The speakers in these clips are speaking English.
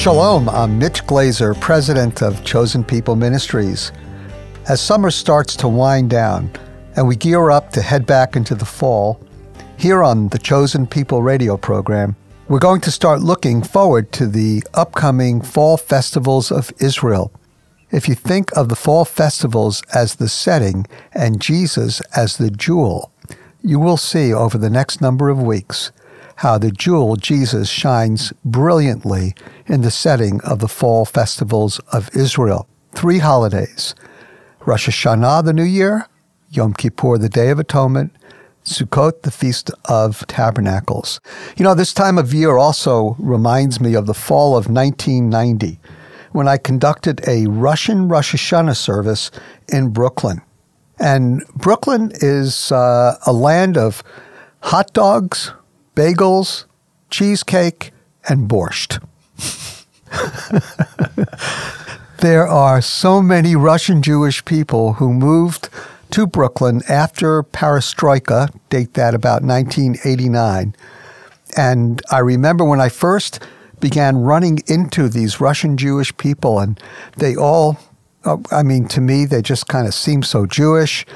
Shalom, I'm Mitch Glaser, president of Chosen People Ministries. As summer starts to wind down and we gear up to head back into the fall, here on the Chosen People radio program, we're going to start looking forward to the upcoming fall festivals of Israel. If you think of the fall festivals as the setting and Jesus as the jewel, you will see over the next number of weeks how the jewel Jesus shines brilliantly in the setting of the fall festivals of Israel. Three holidays Rosh Hashanah, the New Year, Yom Kippur, the Day of Atonement, Sukkot, the Feast of Tabernacles. You know, this time of year also reminds me of the fall of 1990 when I conducted a Russian Rosh Hashanah service in Brooklyn. And Brooklyn is uh, a land of hot dogs, bagels, cheesecake, and borscht. there are so many Russian Jewish people who moved to Brooklyn after Perestroika, date that about 1989. And I remember when I first began running into these Russian Jewish people, and they all, uh, I mean, to me, they just kind of seemed so Jewish,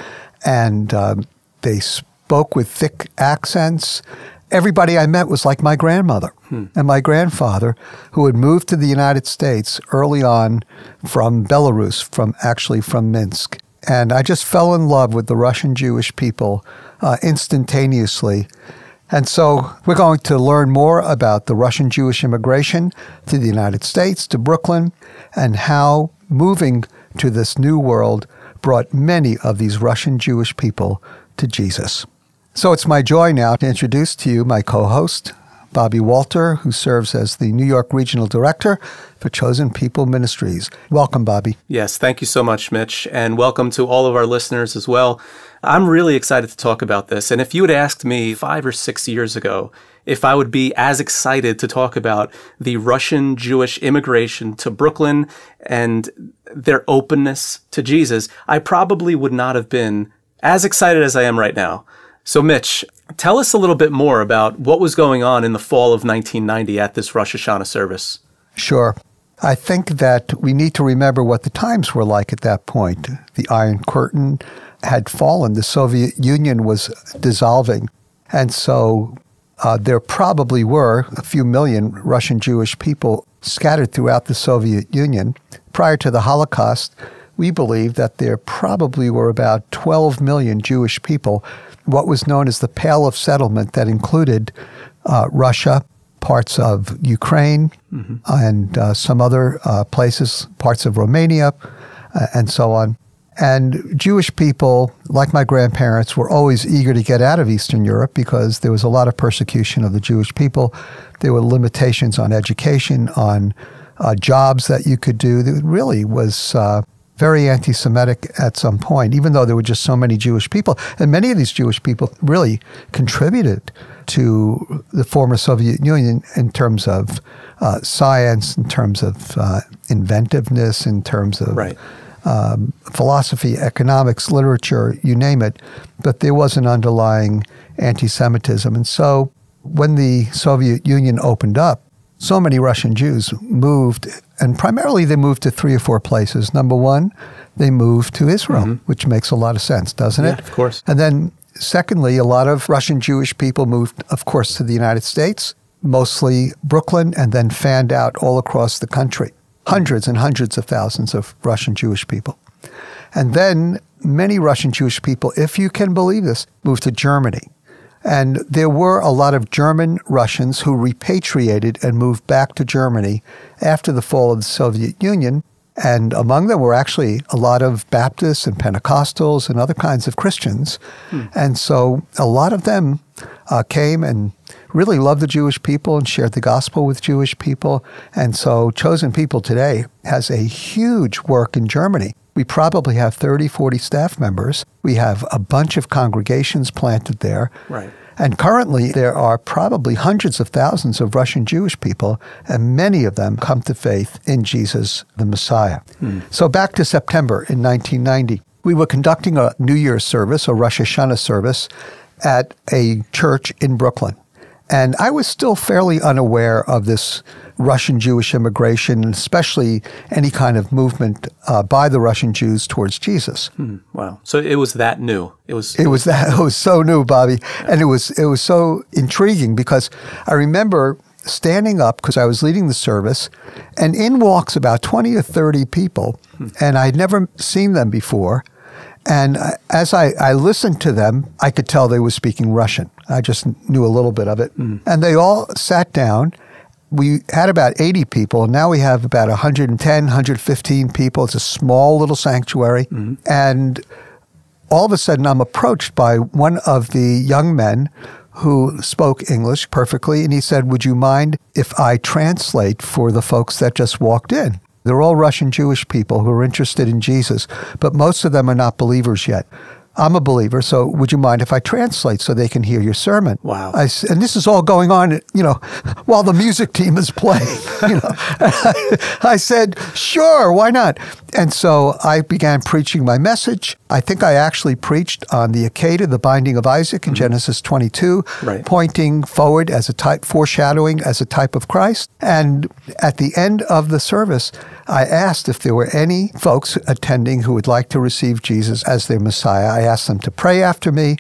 and um, they spoke with thick accents. Everybody I met was like my grandmother hmm. and my grandfather, who had moved to the United States early on from Belarus, from actually from Minsk. And I just fell in love with the Russian Jewish people uh, instantaneously. And so we're going to learn more about the Russian Jewish immigration to the United States, to Brooklyn, and how moving to this new world brought many of these Russian Jewish people to Jesus. So it's my joy now to introduce to you my co host, Bobby Walter, who serves as the New York Regional Director for Chosen People Ministries. Welcome, Bobby. Yes, thank you so much, Mitch, and welcome to all of our listeners as well. I'm really excited to talk about this. And if you had asked me five or six years ago if I would be as excited to talk about the Russian Jewish immigration to Brooklyn and their openness to Jesus, I probably would not have been as excited as I am right now. So, Mitch, tell us a little bit more about what was going on in the fall of 1990 at this Rosh Hashanah service. Sure. I think that we need to remember what the times were like at that point. The Iron Curtain had fallen, the Soviet Union was dissolving. And so uh, there probably were a few million Russian Jewish people scattered throughout the Soviet Union. Prior to the Holocaust, we believe that there probably were about 12 million Jewish people what was known as the Pale of Settlement that included uh, Russia, parts of Ukraine, mm-hmm. and uh, some other uh, places, parts of Romania, uh, and so on. And Jewish people, like my grandparents, were always eager to get out of Eastern Europe because there was a lot of persecution of the Jewish people. There were limitations on education, on uh, jobs that you could do. It really was uh, very anti Semitic at some point, even though there were just so many Jewish people. And many of these Jewish people really contributed to the former Soviet Union in terms of uh, science, in terms of uh, inventiveness, in terms of right. um, philosophy, economics, literature, you name it. But there was an underlying anti Semitism. And so when the Soviet Union opened up, so many Russian Jews moved, and primarily they moved to three or four places. Number one, they moved to Israel, mm-hmm. which makes a lot of sense, doesn't it? Yeah, of course. And then, secondly, a lot of Russian Jewish people moved, of course, to the United States, mostly Brooklyn, and then fanned out all across the country. Hundreds and hundreds of thousands of Russian Jewish people. And then many Russian Jewish people, if you can believe this, moved to Germany and there were a lot of German Russians who repatriated and moved back to Germany after the fall of the Soviet Union. And among them were actually a lot of Baptists and Pentecostals and other kinds of Christians. Hmm. And so a lot of them uh, came and really loved the Jewish people and shared the gospel with Jewish people. And so Chosen People today has a huge work in Germany we probably have 30, 40 staff members. We have a bunch of congregations planted there. Right. And currently, there are probably hundreds of thousands of Russian Jewish people, and many of them come to faith in Jesus, the Messiah. Hmm. So, back to September in 1990, we were conducting a New Year's service, a Rosh Hashanah service, at a church in Brooklyn. And I was still fairly unaware of this Russian Jewish immigration, especially any kind of movement uh, by the Russian Jews towards Jesus. Hmm, wow! So it was that new. It was. It was that. It was so new, Bobby, yeah. and it was it was so intriguing because I remember standing up because I was leading the service, and in walks about twenty or thirty people, hmm. and I'd never seen them before. And as I, I, listened to them, I could tell they were speaking Russian. I just knew a little bit of it. Mm. And they all sat down we had about 80 people. And now we have about 110, 115 people. It's a small little sanctuary. Mm-hmm. And all of a sudden, I'm approached by one of the young men who spoke English perfectly. And he said, Would you mind if I translate for the folks that just walked in? They're all Russian Jewish people who are interested in Jesus, but most of them are not believers yet. I'm a believer, so would you mind if I translate so they can hear your sermon? Wow. I, and this is all going on, you know, while the music team is playing. You know, I said, sure, why not? And so I began preaching my message. I think I actually preached on the Akedah, the binding of Isaac in mm-hmm. Genesis 22, right. pointing forward as a type, foreshadowing as a type of Christ. And at the end of the service, I asked if there were any folks attending who would like to receive Jesus as their Messiah. I asked them to pray after me,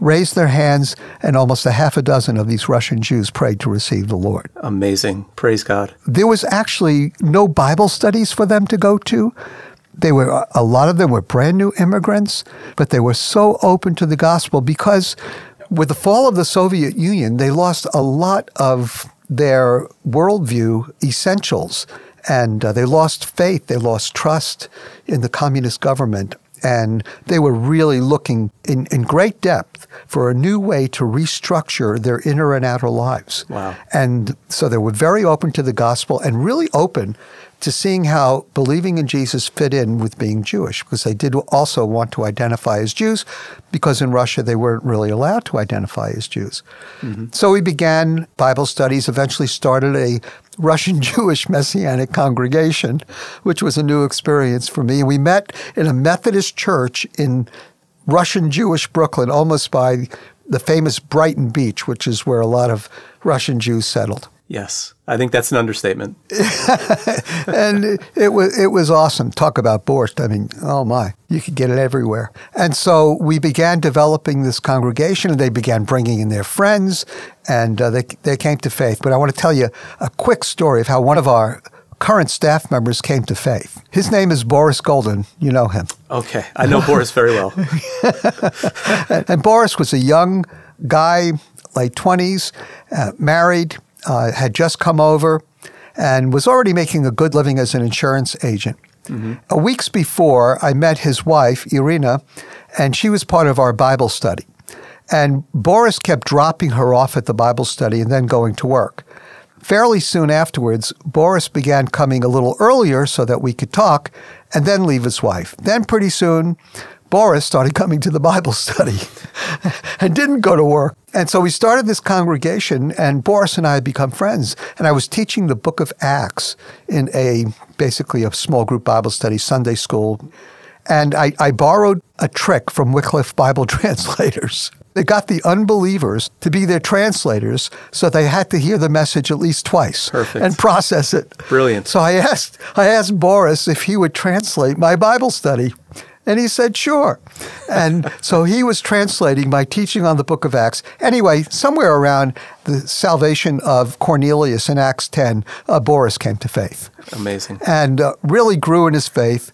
raise their hands, and almost a half a dozen of these Russian Jews prayed to receive the Lord. Amazing. Praise God. There was actually no Bible studies for them to go to. They were a lot of them were brand new immigrants, but they were so open to the gospel because with the fall of the Soviet Union, they lost a lot of their worldview essentials and uh, they lost faith, they lost trust in the communist government. And they were really looking in, in great depth for a new way to restructure their inner and outer lives. Wow. And so they were very open to the gospel and really open to seeing how believing in Jesus fit in with being Jewish, because they did also want to identify as Jews, because in Russia they weren't really allowed to identify as Jews. Mm-hmm. So we began Bible studies, eventually started a Russian Jewish Messianic congregation, which was a new experience for me. We met in a Methodist church in Russian Jewish Brooklyn, almost by the famous Brighton Beach, which is where a lot of Russian Jews settled. Yes, I think that's an understatement. and it, was it was awesome. Talk about borscht. I mean, oh my, you could get it everywhere. And so we began developing this congregation, and they began bringing in their friends, and uh, they they came to faith. But I want to tell you a quick story of how one of our current staff members came to faith. His name is Boris Golden. You know him. Okay, I know Boris very well. and, and Boris was a young guy, late twenties, uh, married uh, had just come over and was already making a good living as an insurance agent. Mm-hmm. Uh, weeks before, I met his wife, Irina, and she was part of our Bible study. And Boris kept dropping her off at the Bible study and then going to work. Fairly soon afterwards, Boris began coming a little earlier so that we could talk and then leave his wife. Then, pretty soon, Boris started coming to the Bible study and didn't go to work. And so we started this congregation, and Boris and I had become friends. And I was teaching the book of Acts in a basically a small group Bible study, Sunday school. And I, I borrowed a trick from Wycliffe Bible translators. They got the unbelievers to be their translators, so they had to hear the message at least twice Perfect. and process it. Brilliant. So I asked, I asked Boris if he would translate my Bible study. And he said, sure. And so he was translating my teaching on the book of Acts. Anyway, somewhere around the salvation of Cornelius in Acts 10, uh, Boris came to faith. Amazing. And uh, really grew in his faith,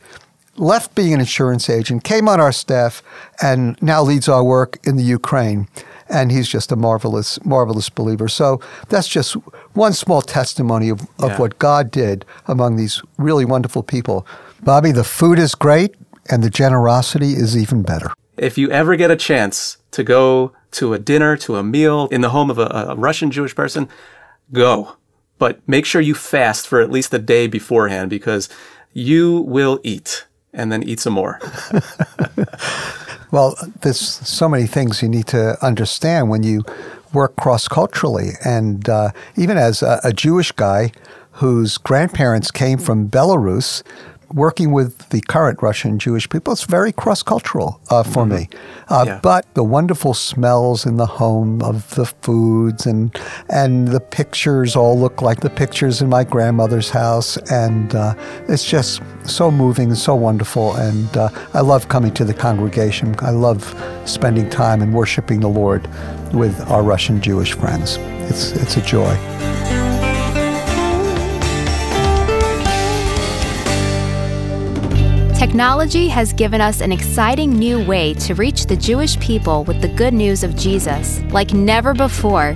left being an insurance agent, came on our staff, and now leads our work in the Ukraine. And he's just a marvelous, marvelous believer. So that's just one small testimony of, of yeah. what God did among these really wonderful people. Bobby, the food is great and the generosity is even better. If you ever get a chance to go to a dinner, to a meal in the home of a, a Russian Jewish person, go. But make sure you fast for at least a day beforehand because you will eat and then eat some more. well, there's so many things you need to understand when you work cross culturally. And uh, even as a, a Jewish guy whose grandparents came from Belarus, working with the current Russian Jewish people, it's very cross cultural uh, for mm-hmm. me. Uh, yeah. But the wonderful smells in the home of the foods and and the pictures all look like the pictures in my grandmother's house, and uh, it's just so moving and so wonderful. And uh, I love coming to the congregation. I love spending time and worshiping the Lord with our Russian Jewish friends. It's it's a joy. Technology has given us an exciting new way to reach the Jewish people with the good news of Jesus, like never before.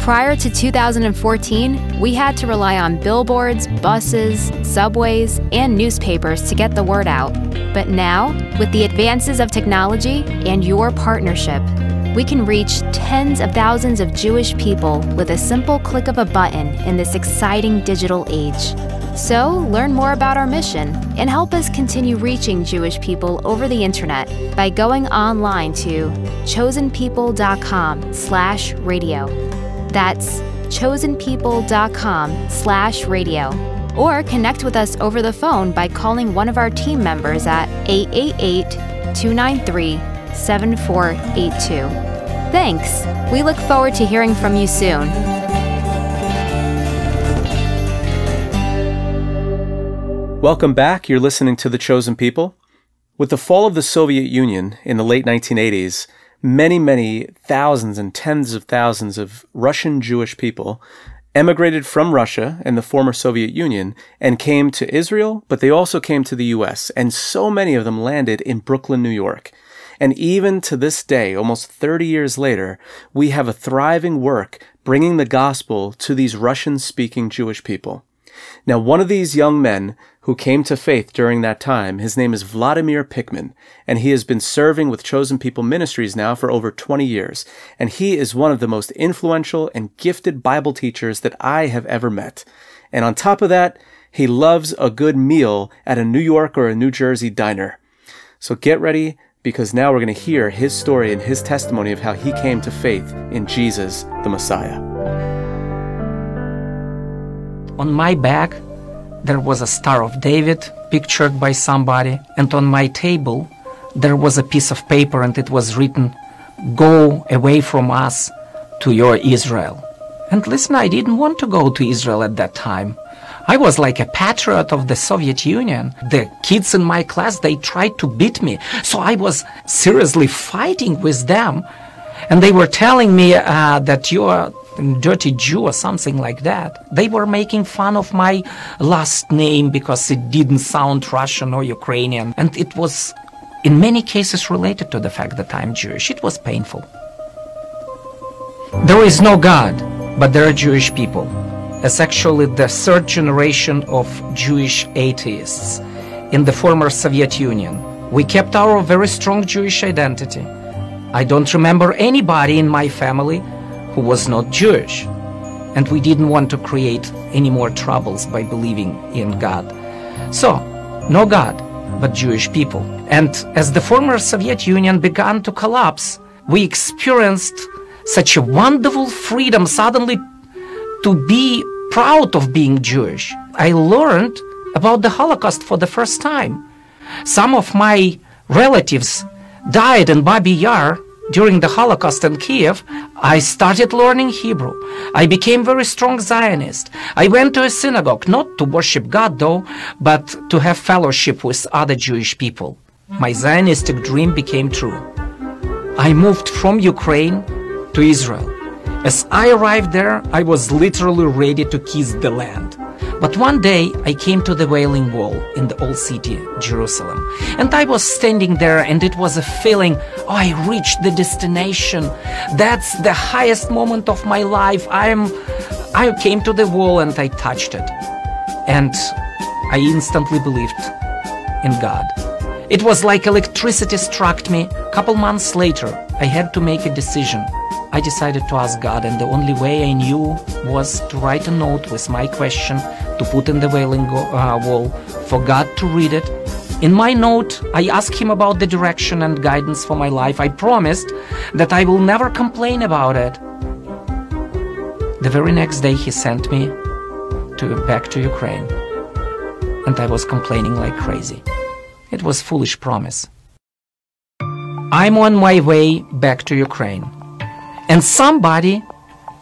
Prior to 2014, we had to rely on billboards, buses, subways, and newspapers to get the word out. But now, with the advances of technology and your partnership, we can reach tens of thousands of Jewish people with a simple click of a button in this exciting digital age. So, learn more about our mission and help us continue reaching Jewish people over the internet by going online to chosenpeople.com/radio. That's chosenpeople.com/radio. Or connect with us over the phone by calling one of our team members at 888 293 7482. Thanks. We look forward to hearing from you soon. Welcome back. You're listening to The Chosen People. With the fall of the Soviet Union in the late 1980s, many, many thousands and tens of thousands of Russian Jewish people emigrated from Russia and the former Soviet Union and came to Israel, but they also came to the US, and so many of them landed in Brooklyn, New York. And even to this day, almost 30 years later, we have a thriving work bringing the gospel to these Russian speaking Jewish people. Now, one of these young men who came to faith during that time, his name is Vladimir Pikman, and he has been serving with Chosen People Ministries now for over 20 years. And he is one of the most influential and gifted Bible teachers that I have ever met. And on top of that, he loves a good meal at a New York or a New Jersey diner. So get ready because now we're going to hear his story and his testimony of how he came to faith in Jesus, the Messiah. On my back, there was a Star of David pictured by somebody, and on my table, there was a piece of paper and it was written, Go away from us to your Israel. And listen, I didn't want to go to Israel at that time. I was like a patriot of the Soviet Union. The kids in my class, they tried to beat me. So I was seriously fighting with them. And they were telling me uh, that you are dirty Jew or something like that. They were making fun of my last name because it didn't sound Russian or Ukrainian. And it was, in many cases, related to the fact that I'm Jewish. It was painful. There is no God, but there are Jewish people. As actually the third generation of Jewish atheists in the former Soviet Union. We kept our very strong Jewish identity. I don't remember anybody in my family who was not Jewish. And we didn't want to create any more troubles by believing in God. So, no God, but Jewish people. And as the former Soviet Union began to collapse, we experienced such a wonderful freedom suddenly to be proud of being Jewish. I learned about the Holocaust for the first time. Some of my relatives died in Babi Yar during the Holocaust in Kiev, I started learning Hebrew. I became very strong Zionist. I went to a synagogue, not to worship God though, but to have fellowship with other Jewish people. My Zionistic dream became true. I moved from Ukraine to Israel. As I arrived there, I was literally ready to kiss the land. But one day I came to the Wailing Wall in the old city, Jerusalem. And I was standing there and it was a feeling, oh, I reached the destination. That's the highest moment of my life. I am I came to the wall and I touched it. And I instantly believed in God. It was like electricity struck me. A couple months later, I had to make a decision. I decided to ask God, and the only way I knew was to write a note with my question to put in the wailing uh, wall forgot to read it. In my note, I asked him about the direction and guidance for my life. I promised that I will never complain about it. The very next day, he sent me to back to Ukraine. and I was complaining like crazy. It was foolish promise. I'm on my way back to Ukraine, and somebody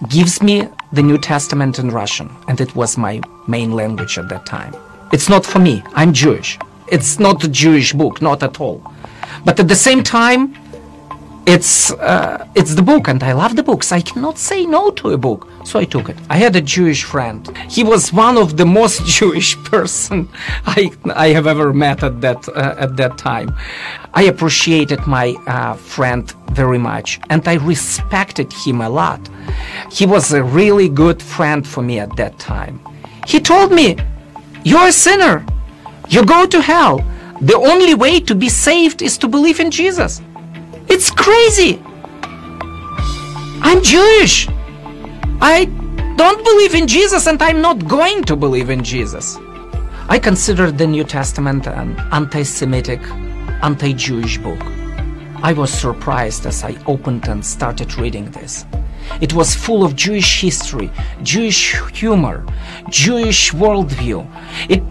gives me the New Testament in Russian, and it was my main language at that time. It's not for me. I'm Jewish. It's not a Jewish book, not at all. But at the same time, it's uh, it's the book, and I love the books. I cannot say no to a book, so I took it. I had a Jewish friend. He was one of the most Jewish person I I have ever met at that uh, at that time. I appreciated my uh, friend very much, and I respected him a lot. He was a really good friend for me at that time. He told me, "You're a sinner. You go to hell. The only way to be saved is to believe in Jesus." It's crazy. I'm Jewish. I don't believe in Jesus and I'm not going to believe in Jesus. I consider the New Testament an anti Semitic, anti Jewish book. I was surprised as I opened and started reading this. It was full of Jewish history, Jewish humor, Jewish worldview. It,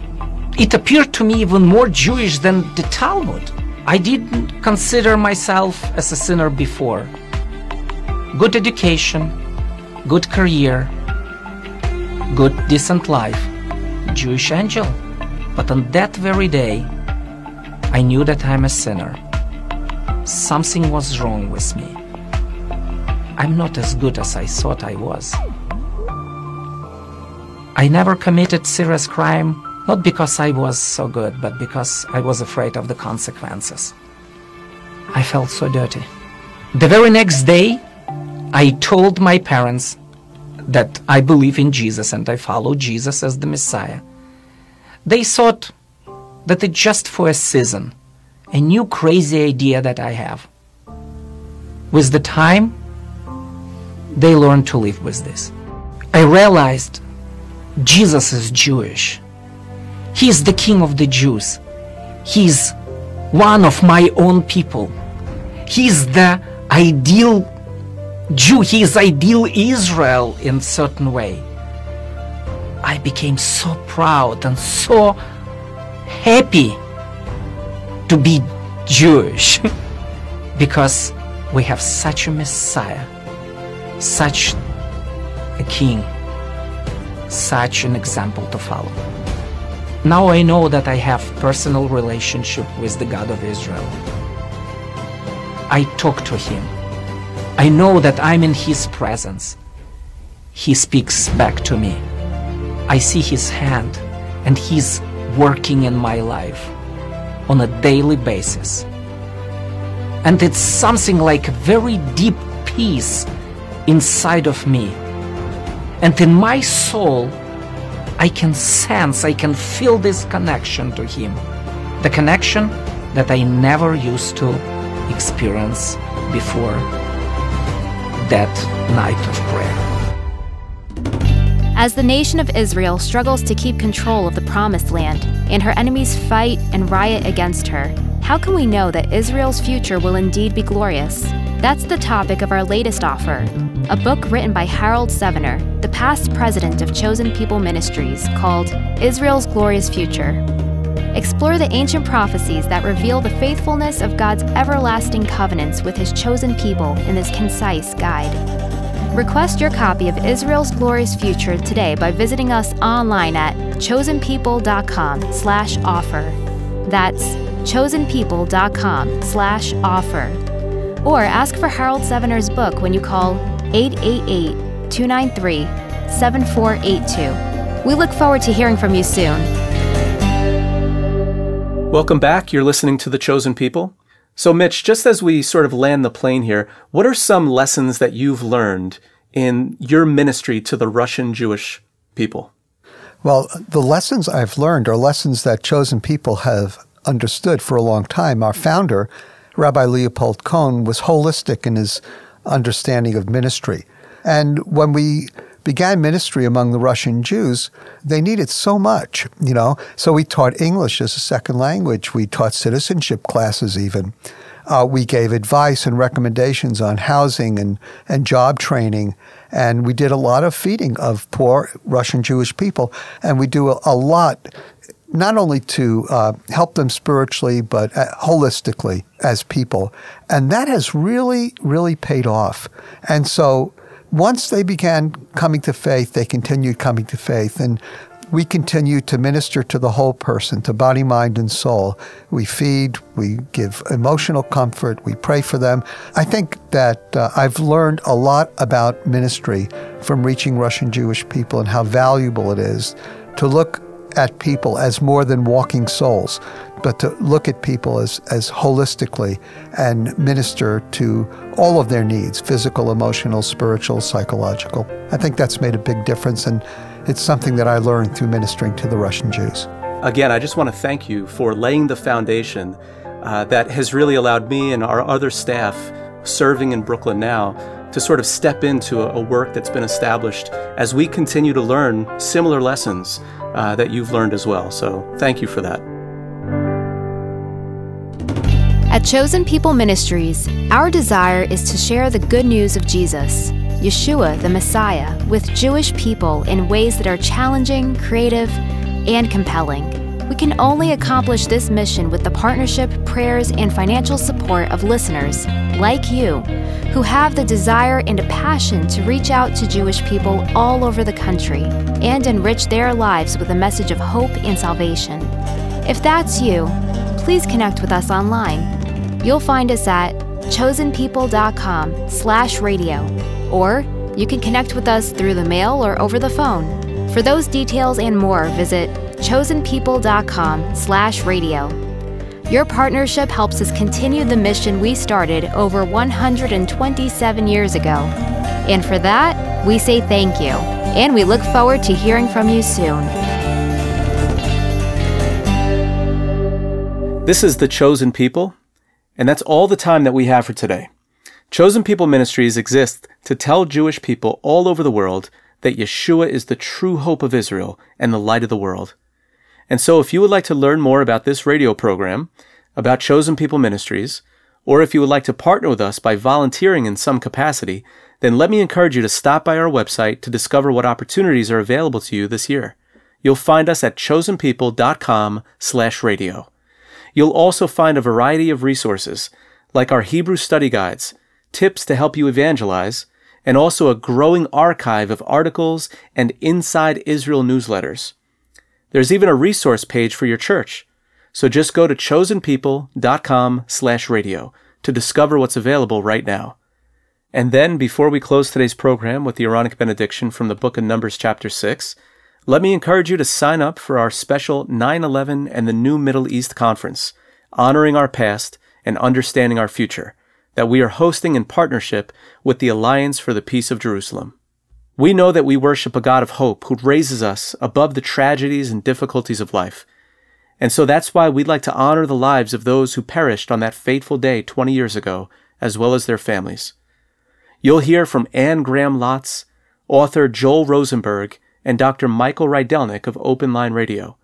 it appeared to me even more Jewish than the Talmud. I didn't consider myself as a sinner before. Good education, good career, good decent life, Jewish angel. But on that very day, I knew that I'm a sinner. Something was wrong with me. I'm not as good as I thought I was. I never committed serious crime not because I was so good, but because I was afraid of the consequences. I felt so dirty. The very next day, I told my parents that I believe in Jesus and I follow Jesus as the Messiah. They thought that it's just for a season, a new crazy idea that I have. With the time, they learned to live with this. I realized Jesus is Jewish. He is the king of the Jews. He is one of my own people. He is the ideal Jew. He is ideal Israel in certain way. I became so proud and so happy to be Jewish because we have such a Messiah, such a king, such an example to follow. Now I know that I have personal relationship with the God of Israel. I talk to him. I know that I'm in his presence. He speaks back to me. I see his hand and he's working in my life on a daily basis. And it's something like very deep peace inside of me. And in my soul, I can sense, I can feel this connection to Him. The connection that I never used to experience before that night of prayer. As the nation of Israel struggles to keep control of the promised land and her enemies fight and riot against her, how can we know that Israel's future will indeed be glorious? That's the topic of our latest offer a book written by Harold Sevener, the past president of Chosen People Ministries, called Israel's Glorious Future. Explore the ancient prophecies that reveal the faithfulness of God's everlasting covenants with his chosen people in this concise guide. Request your copy of Israel's Glorious Future today by visiting us online at chosenpeople.com/offer. That's chosenpeople.com slash offer. Or ask for Harold Sevener's book when you call 888 293 7482. We look forward to hearing from you soon. Welcome back. You're listening to The Chosen People. So, Mitch, just as we sort of land the plane here, what are some lessons that you've learned in your ministry to the Russian Jewish people? Well, the lessons I've learned are lessons that chosen people have understood for a long time. Our founder, Rabbi Leopold Cohn, was holistic in his understanding of ministry. And when we began ministry among the Russian Jews, they needed so much, you know. So we taught English as a second language. We taught citizenship classes even. Uh, we gave advice and recommendations on housing and, and job training. And we did a lot of feeding of poor Russian Jewish people. And we do a, a lot not only to uh, help them spiritually, but uh, holistically as people. And that has really, really paid off. And so once they began coming to faith, they continued coming to faith. And we continue to minister to the whole person, to body, mind, and soul. We feed, we give emotional comfort, we pray for them. I think that uh, I've learned a lot about ministry from reaching Russian Jewish people and how valuable it is to look at people as more than walking souls, but to look at people as, as holistically and minister to all of their needs physical, emotional, spiritual, psychological. I think that's made a big difference, and it's something that I learned through ministering to the Russian Jews. Again, I just want to thank you for laying the foundation uh, that has really allowed me and our other staff serving in Brooklyn now to sort of step into a, a work that's been established as we continue to learn similar lessons uh, that you've learned as well. So thank you for that. At Chosen People Ministries, our desire is to share the good news of Jesus, Yeshua, the Messiah, with Jewish people in ways that are challenging, creative, and compelling. We can only accomplish this mission with the partnership, prayers, and financial support of listeners like you who have the desire and a passion to reach out to Jewish people all over the country and enrich their lives with a message of hope and salvation. If that's you, please connect with us online. You'll find us at chosenpeople.com slash radio, or you can connect with us through the mail or over the phone. For those details and more, visit chosenpeople.com slash radio. Your partnership helps us continue the mission we started over 127 years ago. And for that, we say thank you, and we look forward to hearing from you soon. This is The Chosen People, and that's all the time that we have for today. Chosen People Ministries exists to tell Jewish people all over the world that Yeshua is the true hope of Israel and the light of the world. And so, if you would like to learn more about this radio program, about Chosen People Ministries, or if you would like to partner with us by volunteering in some capacity, then let me encourage you to stop by our website to discover what opportunities are available to you this year. You'll find us at chosenpeople.com/radio. You'll also find a variety of resources, like our Hebrew study guides, tips to help you evangelize, and also a growing archive of articles and Inside Israel newsletters. There's even a resource page for your church. So just go to chosenpeople.com slash radio to discover what's available right now. And then, before we close today's program with the Aaronic benediction from the book of Numbers, chapter 6, let me encourage you to sign up for our special 9 11 and the New Middle East Conference, honoring our past and understanding our future, that we are hosting in partnership with the Alliance for the Peace of Jerusalem. We know that we worship a God of hope who raises us above the tragedies and difficulties of life. And so that's why we'd like to honor the lives of those who perished on that fateful day 20 years ago, as well as their families. You'll hear from Anne Graham Lotz, author Joel Rosenberg, and Dr. Michael Rydelnik of Open Line Radio,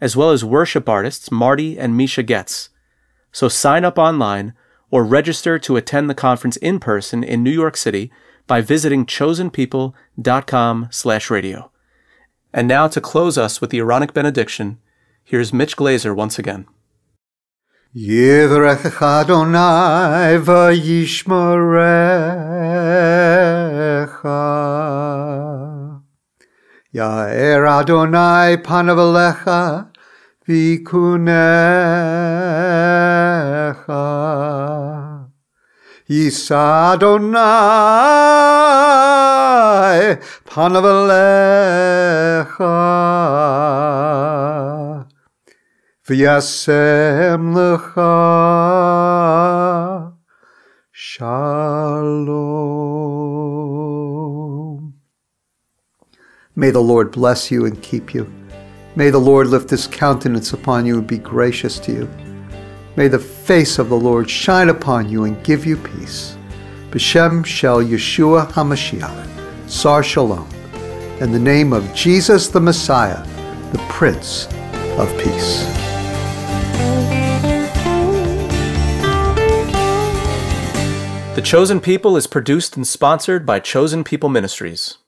as well as worship artists Marty and Misha Goetz. So sign up online or register to attend the conference in person in New York City by visiting chosenpeople.com slash radio. And now to close us with the Aaronic benediction, here's Mitch Glaser once again. Yivrech Adonai Ya'er Adonai v'kunecha Yisa Adonai panav alecha v'yasem lecha shalom. May the Lord bless you and keep you. May the Lord lift his countenance upon you and be gracious to you. May the face of the Lord shine upon you and give you peace. B'Shem Shel Yeshua HaMashiach, Sar Shalom, in the name of Jesus the Messiah, the Prince of Peace. The Chosen People is produced and sponsored by Chosen People Ministries.